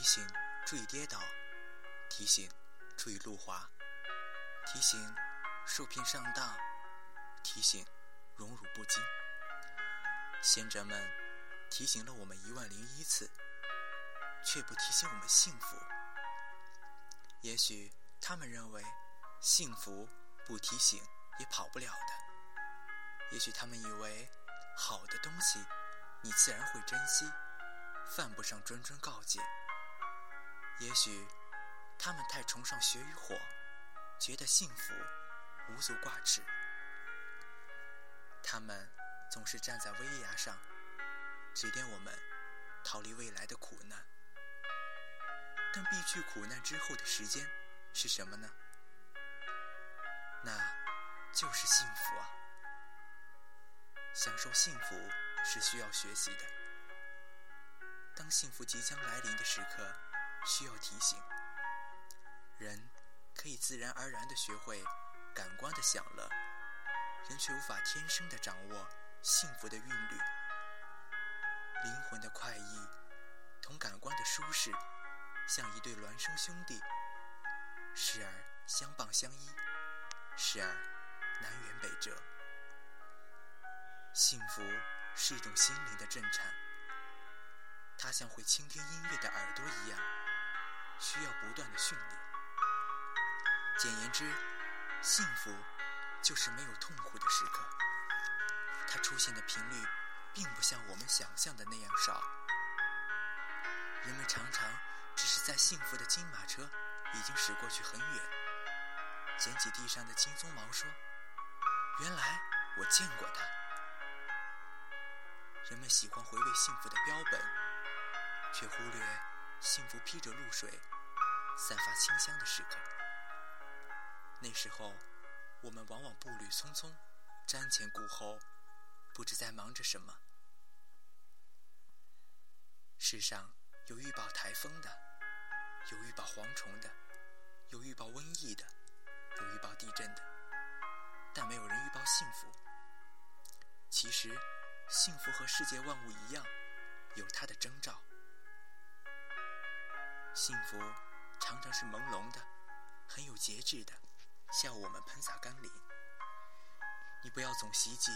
提醒注意跌倒，提醒注意路滑，提醒受骗上当，提醒荣辱不惊。先哲们提醒了我们一万零一次，却不提醒我们幸福。也许他们认为幸福不提醒也跑不了的。也许他们以为好的东西你自然会珍惜，犯不上谆谆告诫。也许他们太崇尚血与火，觉得幸福无足挂齿。他们总是站在危崖上，指点我们逃离未来的苦难。但避去苦难之后的时间是什么呢？那就是幸福啊！享受幸福是需要学习的。当幸福即将来临的时刻，需要提醒。人可以自然而然地学会感官的享乐，人却无法天生地掌握幸福的韵律。灵魂的快意同感官的舒适。像一对孪生兄弟，时而相傍相依，时而南辕北辙。幸福是一种心灵的震颤，它像会倾听音乐的耳朵一样，需要不断的训练。简言之，幸福就是没有痛苦的时刻。它出现的频率，并不像我们想象的那样少。人们常常。只是在幸福的金马车已经驶过去很远，捡起地上的金鬃毛说：“原来我见过它。”人们喜欢回味幸福的标本，却忽略幸福披着露水、散发清香的时刻。那时候，我们往往步履匆匆，瞻前顾后，不知在忙着什么。世上有预报台风的。有预报蝗虫的，有预报瘟疫的，有预报地震的，但没有人预报幸福。其实，幸福和世界万物一样，有它的征兆。幸福常常是朦胧的，很有节制的，向我们喷洒甘霖。你不要总希冀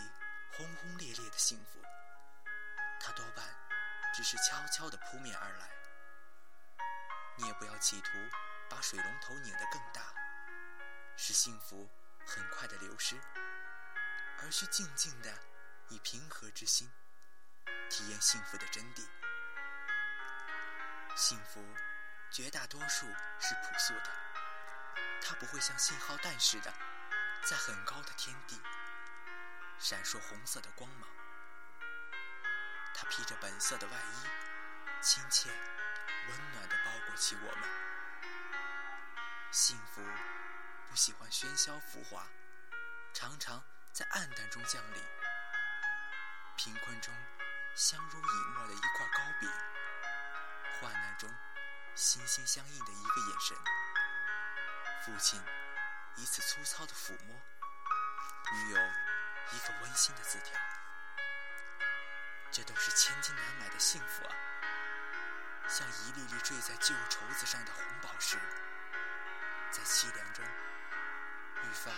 轰轰烈烈的幸福，它多半只是悄悄地扑面而来。你也不要企图把水龙头拧得更大，使幸福很快的流失，而需静静的以平和之心体验幸福的真谛。幸福绝大多数是朴素的，它不会像信号弹似的在很高的天地闪烁红色的光芒，它披着本色的外衣，亲切。温暖地包裹起我们。幸福不喜欢喧嚣浮华，常常在暗淡中降临。贫困中相濡以沫的一块糕饼，患难中心心相印的一个眼神，父亲一次粗糙的抚摸，女友一个温馨的字条，这都是千金难买的幸福啊！像一粒粒坠在旧绸子上的红宝石，在凄凉中愈发。